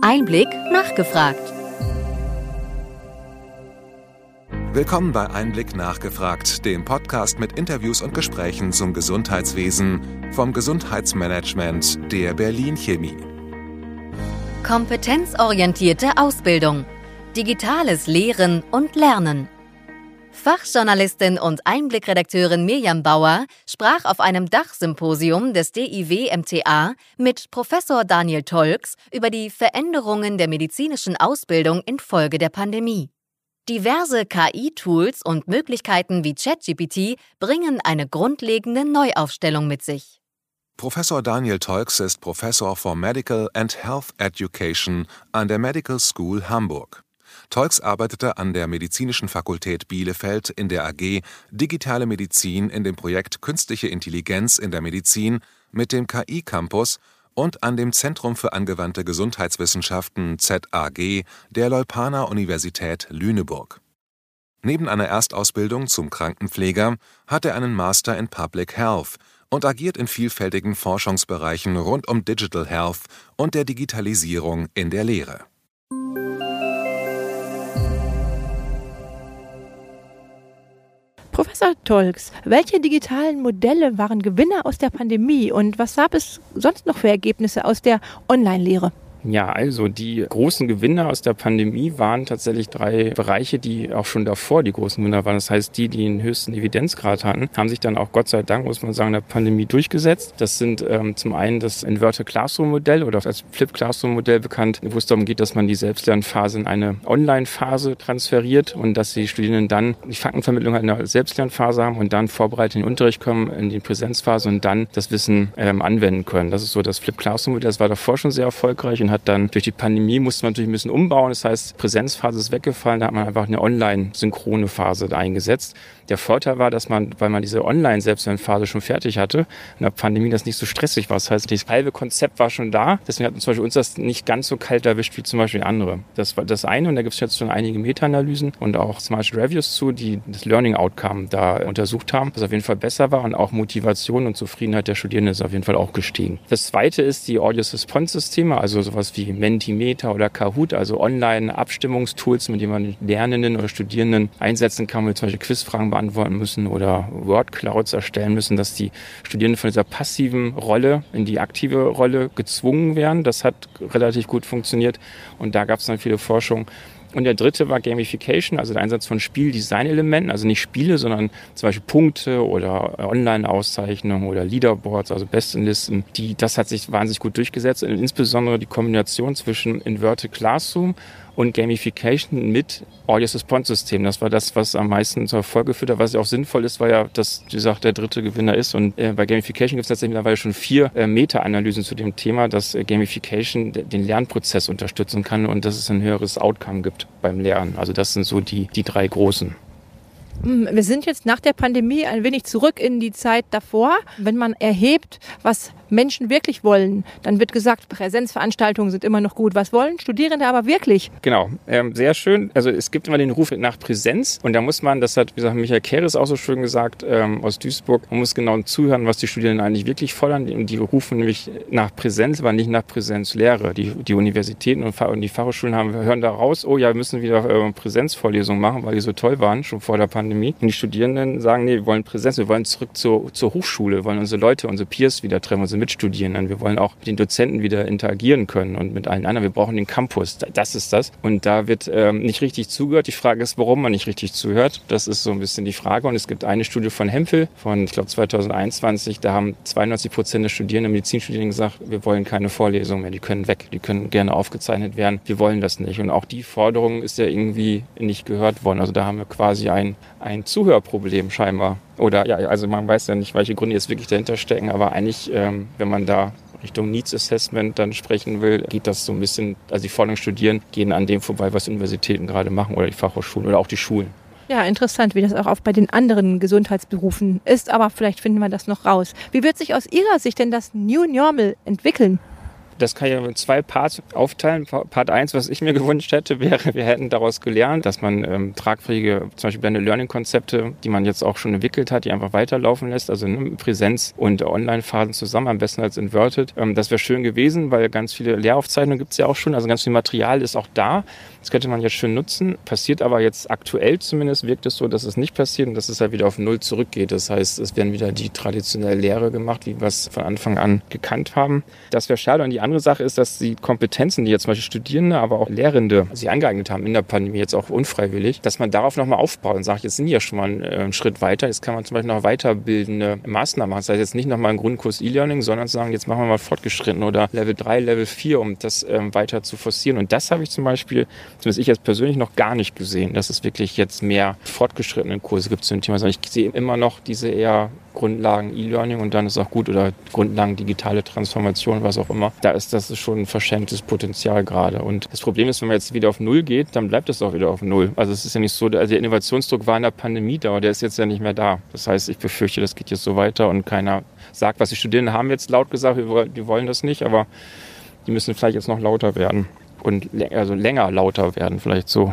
Einblick nachgefragt. Willkommen bei Einblick nachgefragt, dem Podcast mit Interviews und Gesprächen zum Gesundheitswesen vom Gesundheitsmanagement der Berlin Chemie. Kompetenzorientierte Ausbildung. Digitales Lehren und Lernen. Fachjournalistin und Einblickredakteurin Mirjam Bauer sprach auf einem Dachsymposium des DIW MTA mit Professor Daniel Tolks über die Veränderungen der medizinischen Ausbildung infolge der Pandemie. Diverse KI-Tools und Möglichkeiten wie ChatGPT bringen eine grundlegende Neuaufstellung mit sich. Professor Daniel Tolks ist Professor for Medical and Health Education an der Medical School Hamburg. Tolks arbeitete an der Medizinischen Fakultät Bielefeld in der AG Digitale Medizin in dem Projekt Künstliche Intelligenz in der Medizin mit dem KI-Campus und an dem Zentrum für angewandte Gesundheitswissenschaften ZAG der Leuphana Universität Lüneburg. Neben einer Erstausbildung zum Krankenpfleger hat er einen Master in Public Health und agiert in vielfältigen Forschungsbereichen rund um Digital Health und der Digitalisierung in der Lehre Professor Tolks, welche digitalen Modelle waren Gewinner aus der Pandemie und was gab es sonst noch für Ergebnisse aus der Online-Lehre? Ja, also die großen Gewinner aus der Pandemie waren tatsächlich drei Bereiche, die auch schon davor die großen Gewinner waren. Das heißt, die, die den höchsten Evidenzgrad hatten, haben sich dann auch Gott sei Dank, muss man sagen, in der Pandemie durchgesetzt. Das sind ähm, zum einen das Inverted Classroom Modell oder als Flip Classroom Modell bekannt, wo es darum geht, dass man die Selbstlernphase in eine Online-Phase transferiert und dass die Studierenden dann die Faktenvermittlung in einer Selbstlernphase haben und dann vorbereitet in den Unterricht kommen, in die Präsenzphase und dann das Wissen ähm, anwenden können. Das ist so das Flip Classroom Modell. Das war davor schon sehr erfolgreich und hat dann durch die Pandemie musste man natürlich ein bisschen umbauen. Das heißt, Präsenzphase ist weggefallen, da hat man einfach eine online-synchrone Phase eingesetzt. Der Vorteil war, dass man, weil man diese Online-Selbstlernphase schon fertig hatte, in der Pandemie das nicht so stressig war. Das heißt, das halbe Konzept war schon da. Deswegen hat zum Beispiel uns das nicht ganz so kalt erwischt wie zum Beispiel andere. Das war das eine und da gibt es jetzt schon einige Meta-Analysen und auch zum Beispiel Reviews zu, die das Learning Outcome da untersucht haben, was auf jeden Fall besser war und auch Motivation und Zufriedenheit der Studierenden ist auf jeden Fall auch gestiegen. Das zweite ist die Audio-Response-Systeme, also sowas wie Mentimeter oder Kahoot, also Online-Abstimmungstools, mit denen man Lernenden oder Studierenden einsetzen kann, wie zum Beispiel Quizfragen beantworten müssen oder Wordclouds erstellen müssen, dass die Studierenden von dieser passiven Rolle in die aktive Rolle gezwungen werden. Das hat relativ gut funktioniert und da gab es dann viele Forschungen. Und der dritte war Gamification, also der Einsatz von Spieldesign-Elementen, also nicht Spiele, sondern zum Beispiel Punkte oder Online-Auszeichnungen oder Leaderboards, also Bestenlisten. Die, das hat sich wahnsinnig gut durchgesetzt. Und insbesondere die Kombination zwischen Inverted Classroom und Gamification mit Audio-Response-System. Das war das, was am meisten zur Erfolg geführt hat. Was ja auch sinnvoll ist, weil ja das, wie gesagt, der dritte Gewinner ist. Und äh, bei Gamification gibt es tatsächlich mittlerweile schon vier äh, Meta-Analysen zu dem Thema, dass äh, Gamification den Lernprozess unterstützen kann und dass es ein höheres Outcome gibt beim Lernen. Also das sind so die, die drei großen. Hm, wir sind jetzt nach der Pandemie ein wenig zurück in die Zeit davor. Wenn man erhebt, was Menschen wirklich wollen, dann wird gesagt, Präsenzveranstaltungen sind immer noch gut. Was wollen Studierende aber wirklich? Genau, ähm, sehr schön. Also es gibt immer den Ruf nach Präsenz und da muss man, das hat, wie gesagt, Michael Keres auch so schön gesagt ähm, aus Duisburg, man muss genau zuhören, was die Studierenden eigentlich wirklich fordern. Und die rufen nämlich nach Präsenz, aber nicht nach Präsenzlehre. Die, die Universitäten und, die Fachhochschulen haben, hören da raus, oh ja, wir müssen wieder äh, Präsenzvorlesungen machen, weil die so toll waren, schon vor der Pandemie. Und die Studierenden sagen, nee, wir wollen Präsenz, wir wollen zurück zur, zur Hochschule, wollen unsere Leute, unsere Peers wieder treffen, unsere Mitstudierenden. Wir wollen auch mit den Dozenten wieder interagieren können und mit allen anderen. Wir brauchen den Campus. Das ist das. Und da wird ähm, nicht richtig zugehört. Die Frage ist, warum man nicht richtig zuhört. Das ist so ein bisschen die Frage. Und es gibt eine Studie von Hempel von, ich glaube, 2021. Da haben 92 Prozent der Studierenden, Medizinstudierenden gesagt, wir wollen keine Vorlesungen mehr. Die können weg. Die können gerne aufgezeichnet werden. Wir wollen das nicht. Und auch die Forderung ist ja irgendwie nicht gehört worden. Also da haben wir quasi ein, ein Zuhörproblem scheinbar. Oder ja, also man weiß ja nicht, welche Gründe jetzt wirklich dahinter stecken, aber eigentlich, ähm, wenn man da Richtung Needs Assessment dann sprechen will, geht das so ein bisschen, also die Forderungen studieren, gehen an dem vorbei, was Universitäten gerade machen oder die Fachhochschulen oder auch die Schulen. Ja, interessant, wie das auch bei den anderen Gesundheitsberufen ist, aber vielleicht finden wir das noch raus. Wie wird sich aus Ihrer Sicht denn das New Normal entwickeln? Das kann ich in zwei Parts aufteilen. Part 1, was ich mir gewünscht hätte, wäre, wir hätten daraus gelernt, dass man ähm, tragfähige, zum Beispiel Blended Learning-Konzepte, die man jetzt auch schon entwickelt hat, die einfach weiterlaufen lässt, also ne, Präsenz- und Online-Phasen zusammen, am besten als Inverted. Ähm, das wäre schön gewesen, weil ganz viele Lehraufzeichnungen gibt es ja auch schon, also ganz viel Material ist auch da. Das könnte man jetzt schön nutzen. Passiert aber jetzt aktuell zumindest, wirkt es so, dass es nicht passiert und dass es halt wieder auf Null zurückgeht. Das heißt, es werden wieder die traditionelle Lehre gemacht, wie wir es von Anfang an gekannt haben. Das wäre schade. Und die andere Sache ist, dass die Kompetenzen, die jetzt zum Beispiel Studierende, aber auch Lehrende sich angeeignet haben in der Pandemie, jetzt auch unfreiwillig, dass man darauf nochmal aufbaut und sagt, jetzt sind die ja schon mal einen, äh, einen Schritt weiter. Jetzt kann man zum Beispiel noch weiterbildende Maßnahmen machen. Das heißt jetzt nicht nochmal einen Grundkurs E-Learning, sondern sagen, jetzt machen wir mal fortgeschritten oder Level 3, Level 4, um das ähm, weiter zu forcieren. Und das habe ich zum Beispiel, zumindest ich jetzt persönlich noch gar nicht gesehen, dass es wirklich jetzt mehr fortgeschrittene Kurse gibt zu dem Thema, sondern ich sehe immer noch diese eher Grundlagen E-Learning und dann ist auch gut oder Grundlagen digitale Transformation, was auch immer. Da ist das schon ein verschenktes Potenzial gerade. Und das Problem ist, wenn man jetzt wieder auf Null geht, dann bleibt es auch wieder auf Null. Also es ist ja nicht so, also der Innovationsdruck war in der Pandemie da, aber der ist jetzt ja nicht mehr da. Das heißt, ich befürchte, das geht jetzt so weiter und keiner sagt, was die Studierenden haben jetzt laut gesagt, wir wollen das nicht, aber die müssen vielleicht jetzt noch lauter werden und also länger lauter werden, vielleicht so.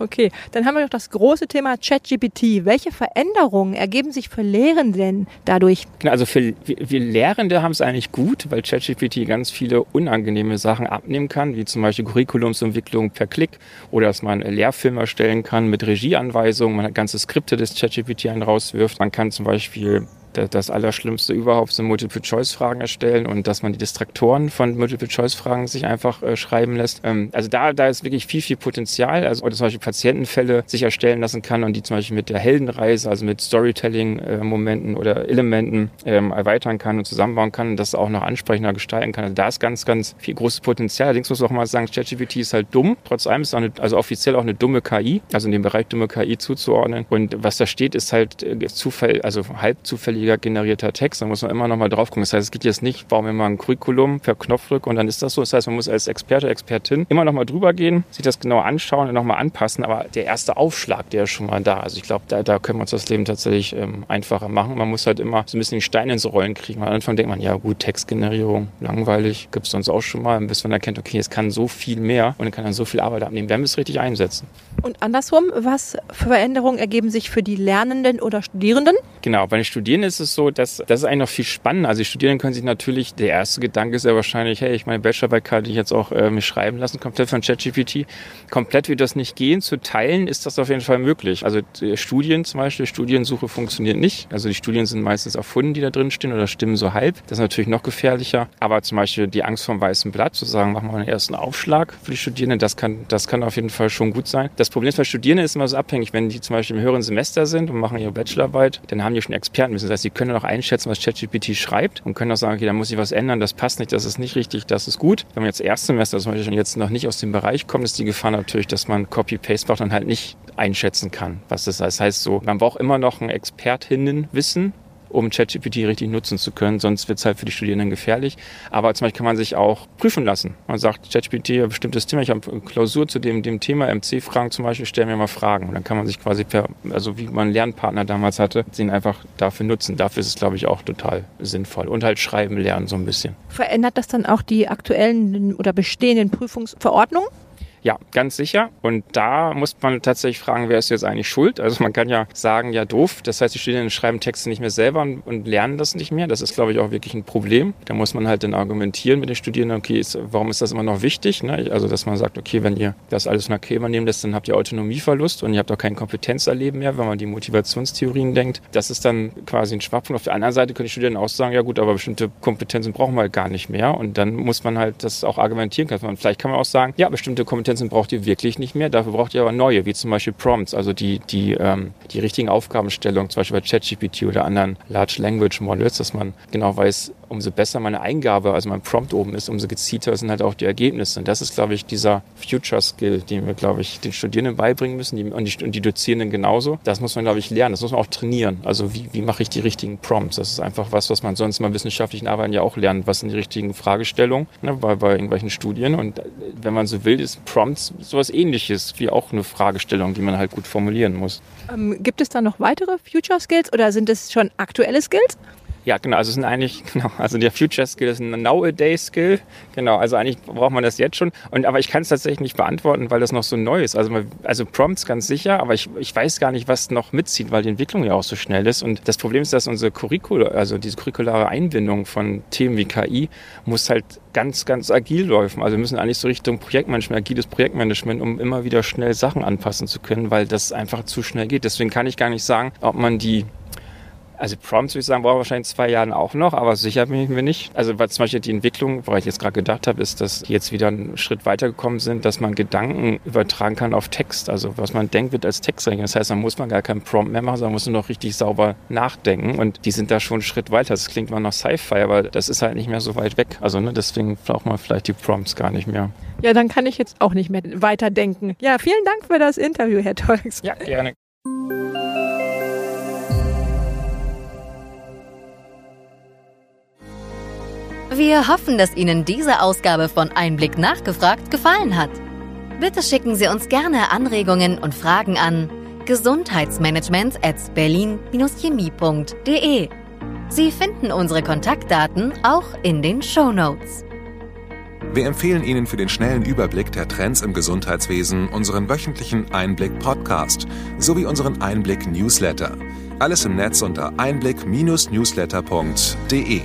Okay, dann haben wir noch das große Thema ChatGPT. Welche Veränderungen ergeben sich für Lehrenden dadurch? Also für wir Lehrende haben es eigentlich gut, weil ChatGPT ganz viele unangenehme Sachen abnehmen kann, wie zum Beispiel Curriculumsentwicklung per Klick oder dass man Lehrfilm erstellen kann mit Regieanweisungen, man hat ganze Skripte, das ChatGPT einen rauswirft. Man kann zum Beispiel das Allerschlimmste überhaupt sind Multiple-Choice-Fragen erstellen und dass man die Distraktoren von Multiple-Choice-Fragen sich einfach äh, schreiben lässt. Ähm, also da, da ist wirklich viel, viel Potenzial. Also oder zum Beispiel Patientenfälle sich erstellen lassen kann und die zum Beispiel mit der Heldenreise, also mit Storytelling-Momenten oder Elementen ähm, erweitern kann und zusammenbauen kann und das auch noch ansprechender gestalten kann. Also da ist ganz, ganz viel großes Potenzial. Allerdings muss man auch mal sagen, ChatGPT ist halt dumm. Trotz allem ist es eine, also offiziell auch eine dumme KI, also in dem Bereich dumme KI zuzuordnen. Und was da steht, ist halt äh, Zufall, also halb zufällig zufälliger generierter Text. Da muss man immer noch mal drauf gucken. Das heißt, es geht jetzt nicht, bauen wir mal ein Curriculum per Knopfdruck und dann ist das so. Das heißt, man muss als Experte, Expertin immer noch mal drüber gehen, sich das genau anschauen und noch mal anpassen. Aber der erste Aufschlag, der ist schon mal da. Also ich glaube, da, da können wir uns das Leben tatsächlich ähm, einfacher machen. Man muss halt immer so ein bisschen die Steine ins Rollen kriegen. Am Anfang denkt man, ja gut, Textgenerierung, langweilig, gibt es sonst auch schon mal, bis man erkennt, okay, es kann so viel mehr und kann dann so viel Arbeit abnehmen, wenn wir es richtig einsetzen. Und andersrum, was für Veränderungen ergeben sich für die Lernenden oder Studierenden? Genau, bei den Studierenden ist es so, dass das ist eigentlich noch viel spannender. Also die Studierenden können sich natürlich, der erste Gedanke ist ja wahrscheinlich, hey, ich meine Bachelorarbeit kann ich jetzt auch äh, mich schreiben lassen, komplett von ChatGPT. Komplett wird das nicht gehen. Zu teilen ist das auf jeden Fall möglich. Also Studien zum Beispiel, Studiensuche funktioniert nicht. Also die Studien sind meistens erfunden, die da drin stehen oder stimmen so halb. Das ist natürlich noch gefährlicher. Aber zum Beispiel die Angst vom weißen Blatt, zu sagen, machen wir einen ersten Aufschlag für die Studierenden, das kann, das kann auf jeden Fall schon gut sein. Das Problem bei Studierenden ist immer so abhängig, wenn die zum Beispiel im höheren Semester sind und machen ihre Bachelorarbeit, dann haben die schon Expertenwissen. Das heißt, sie können auch einschätzen, was ChatGPT schreibt und können auch sagen, okay, da muss ich was ändern, das passt nicht, das ist nicht richtig, das ist gut. Wenn man jetzt Erstsemester zum Beispiel jetzt noch nicht aus dem Bereich kommt, ist die Gefahr natürlich, dass man Copy-Paste macht und halt nicht einschätzen kann, was das heißt. Das heißt so, man braucht immer noch ein Expertinnenwissen, um ChatGPT richtig nutzen zu können. Sonst wird es halt für die Studierenden gefährlich. Aber zum Beispiel kann man sich auch prüfen lassen. Man sagt, ChatGPT, bestimmtes Thema, ich habe eine Klausur zu dem, dem Thema, MC-Fragen zum Beispiel, stellen mir mal Fragen. Und dann kann man sich quasi per, also wie man einen Lernpartner damals hatte, den einfach dafür nutzen. Dafür ist es, glaube ich, auch total sinnvoll. Und halt schreiben lernen so ein bisschen. Verändert das dann auch die aktuellen oder bestehenden Prüfungsverordnungen? Ja, ganz sicher. Und da muss man tatsächlich fragen, wer ist jetzt eigentlich schuld? Also man kann ja sagen, ja doof. Das heißt, die Studierenden schreiben Texte nicht mehr selber und, lernen das nicht mehr. Das ist, glaube ich, auch wirklich ein Problem. Da muss man halt dann argumentieren mit den Studierenden, okay, ist, warum ist das immer noch wichtig? Ne? Also, dass man sagt, okay, wenn ihr das alles nach K übernehmen lässt, dann habt ihr Autonomieverlust und ihr habt auch kein Kompetenzerleben mehr, wenn man die Motivationstheorien denkt. Das ist dann quasi ein Schwachpunkt. Auf der anderen Seite können die Studierenden auch sagen, ja gut, aber bestimmte Kompetenzen brauchen wir halt gar nicht mehr. Und dann muss man halt das auch argumentieren können. Vielleicht kann man auch sagen, ja, bestimmte Kompetenzen Kompetenzen braucht ihr wirklich nicht mehr. Dafür braucht ihr aber neue, wie zum Beispiel Prompts, also die, die, ähm, die richtigen Aufgabenstellungen, zum Beispiel bei ChatGPT oder anderen Large Language Models, dass man genau weiß, umso besser meine Eingabe, also mein Prompt oben ist, umso gezielter sind halt auch die Ergebnisse. Und das ist, glaube ich, dieser Future Skill, den wir, glaube ich, den Studierenden beibringen müssen die, und, die, und die Dozierenden genauso. Das muss man, glaube ich, lernen. Das muss man auch trainieren. Also wie, wie mache ich die richtigen Prompts? Das ist einfach was, was man sonst mal wissenschaftlichen Arbeiten ja auch lernt. Was sind die richtigen Fragestellungen ne, bei, bei irgendwelchen Studien? Und äh, wenn man so will, ist Prompts sowas ähnliches wie auch eine Fragestellung, die man halt gut formulieren muss. Ähm, gibt es da noch weitere Future Skills oder sind es schon aktuelle Skills? Ja, genau. Also es sind eigentlich, genau, also der Future Skill ist ein Nowadays Skill. Genau, also eigentlich braucht man das jetzt schon. Und, aber ich kann es tatsächlich nicht beantworten, weil das noch so neu ist. Also, also Prompts ganz sicher, aber ich, ich weiß gar nicht, was noch mitzieht, weil die Entwicklung ja auch so schnell ist. Und das Problem ist, dass unsere Curricula, also diese curriculare Einbindung von Themen wie KI, muss halt ganz, ganz agil laufen. Also wir müssen eigentlich so Richtung Projektmanagement, agiles Projektmanagement, um immer wieder schnell Sachen anpassen zu können, weil das einfach zu schnell geht. Deswegen kann ich gar nicht sagen, ob man die also Prompts, würde ich sagen, brauchen wir wahrscheinlich in zwei Jahren auch noch, aber sicher bin ich mir nicht. Also weil zum Beispiel die Entwicklung, woran ich jetzt gerade gedacht habe, ist, dass die jetzt wieder einen Schritt weitergekommen sind, dass man Gedanken übertragen kann auf Text. Also was man denkt, wird als Text rechnen. Das heißt, dann muss man gar keinen Prompt mehr machen, sondern muss nur noch richtig sauber nachdenken. Und die sind da schon einen Schritt weiter. Das klingt mal nach Sci-Fi, aber das ist halt nicht mehr so weit weg. Also ne, deswegen braucht man vielleicht die Prompts gar nicht mehr. Ja, dann kann ich jetzt auch nicht mehr weiterdenken. Ja, vielen Dank für das Interview, Herr Tolks. Ja, gerne. Wir hoffen, dass Ihnen diese Ausgabe von Einblick nachgefragt gefallen hat. Bitte schicken Sie uns gerne Anregungen und Fragen an gesundheitsmanagement at berlin-chemie.de. Sie finden unsere Kontaktdaten auch in den Show Notes. Wir empfehlen Ihnen für den schnellen Überblick der Trends im Gesundheitswesen unseren wöchentlichen Einblick-Podcast sowie unseren Einblick-Newsletter. Alles im Netz unter einblick-newsletter.de.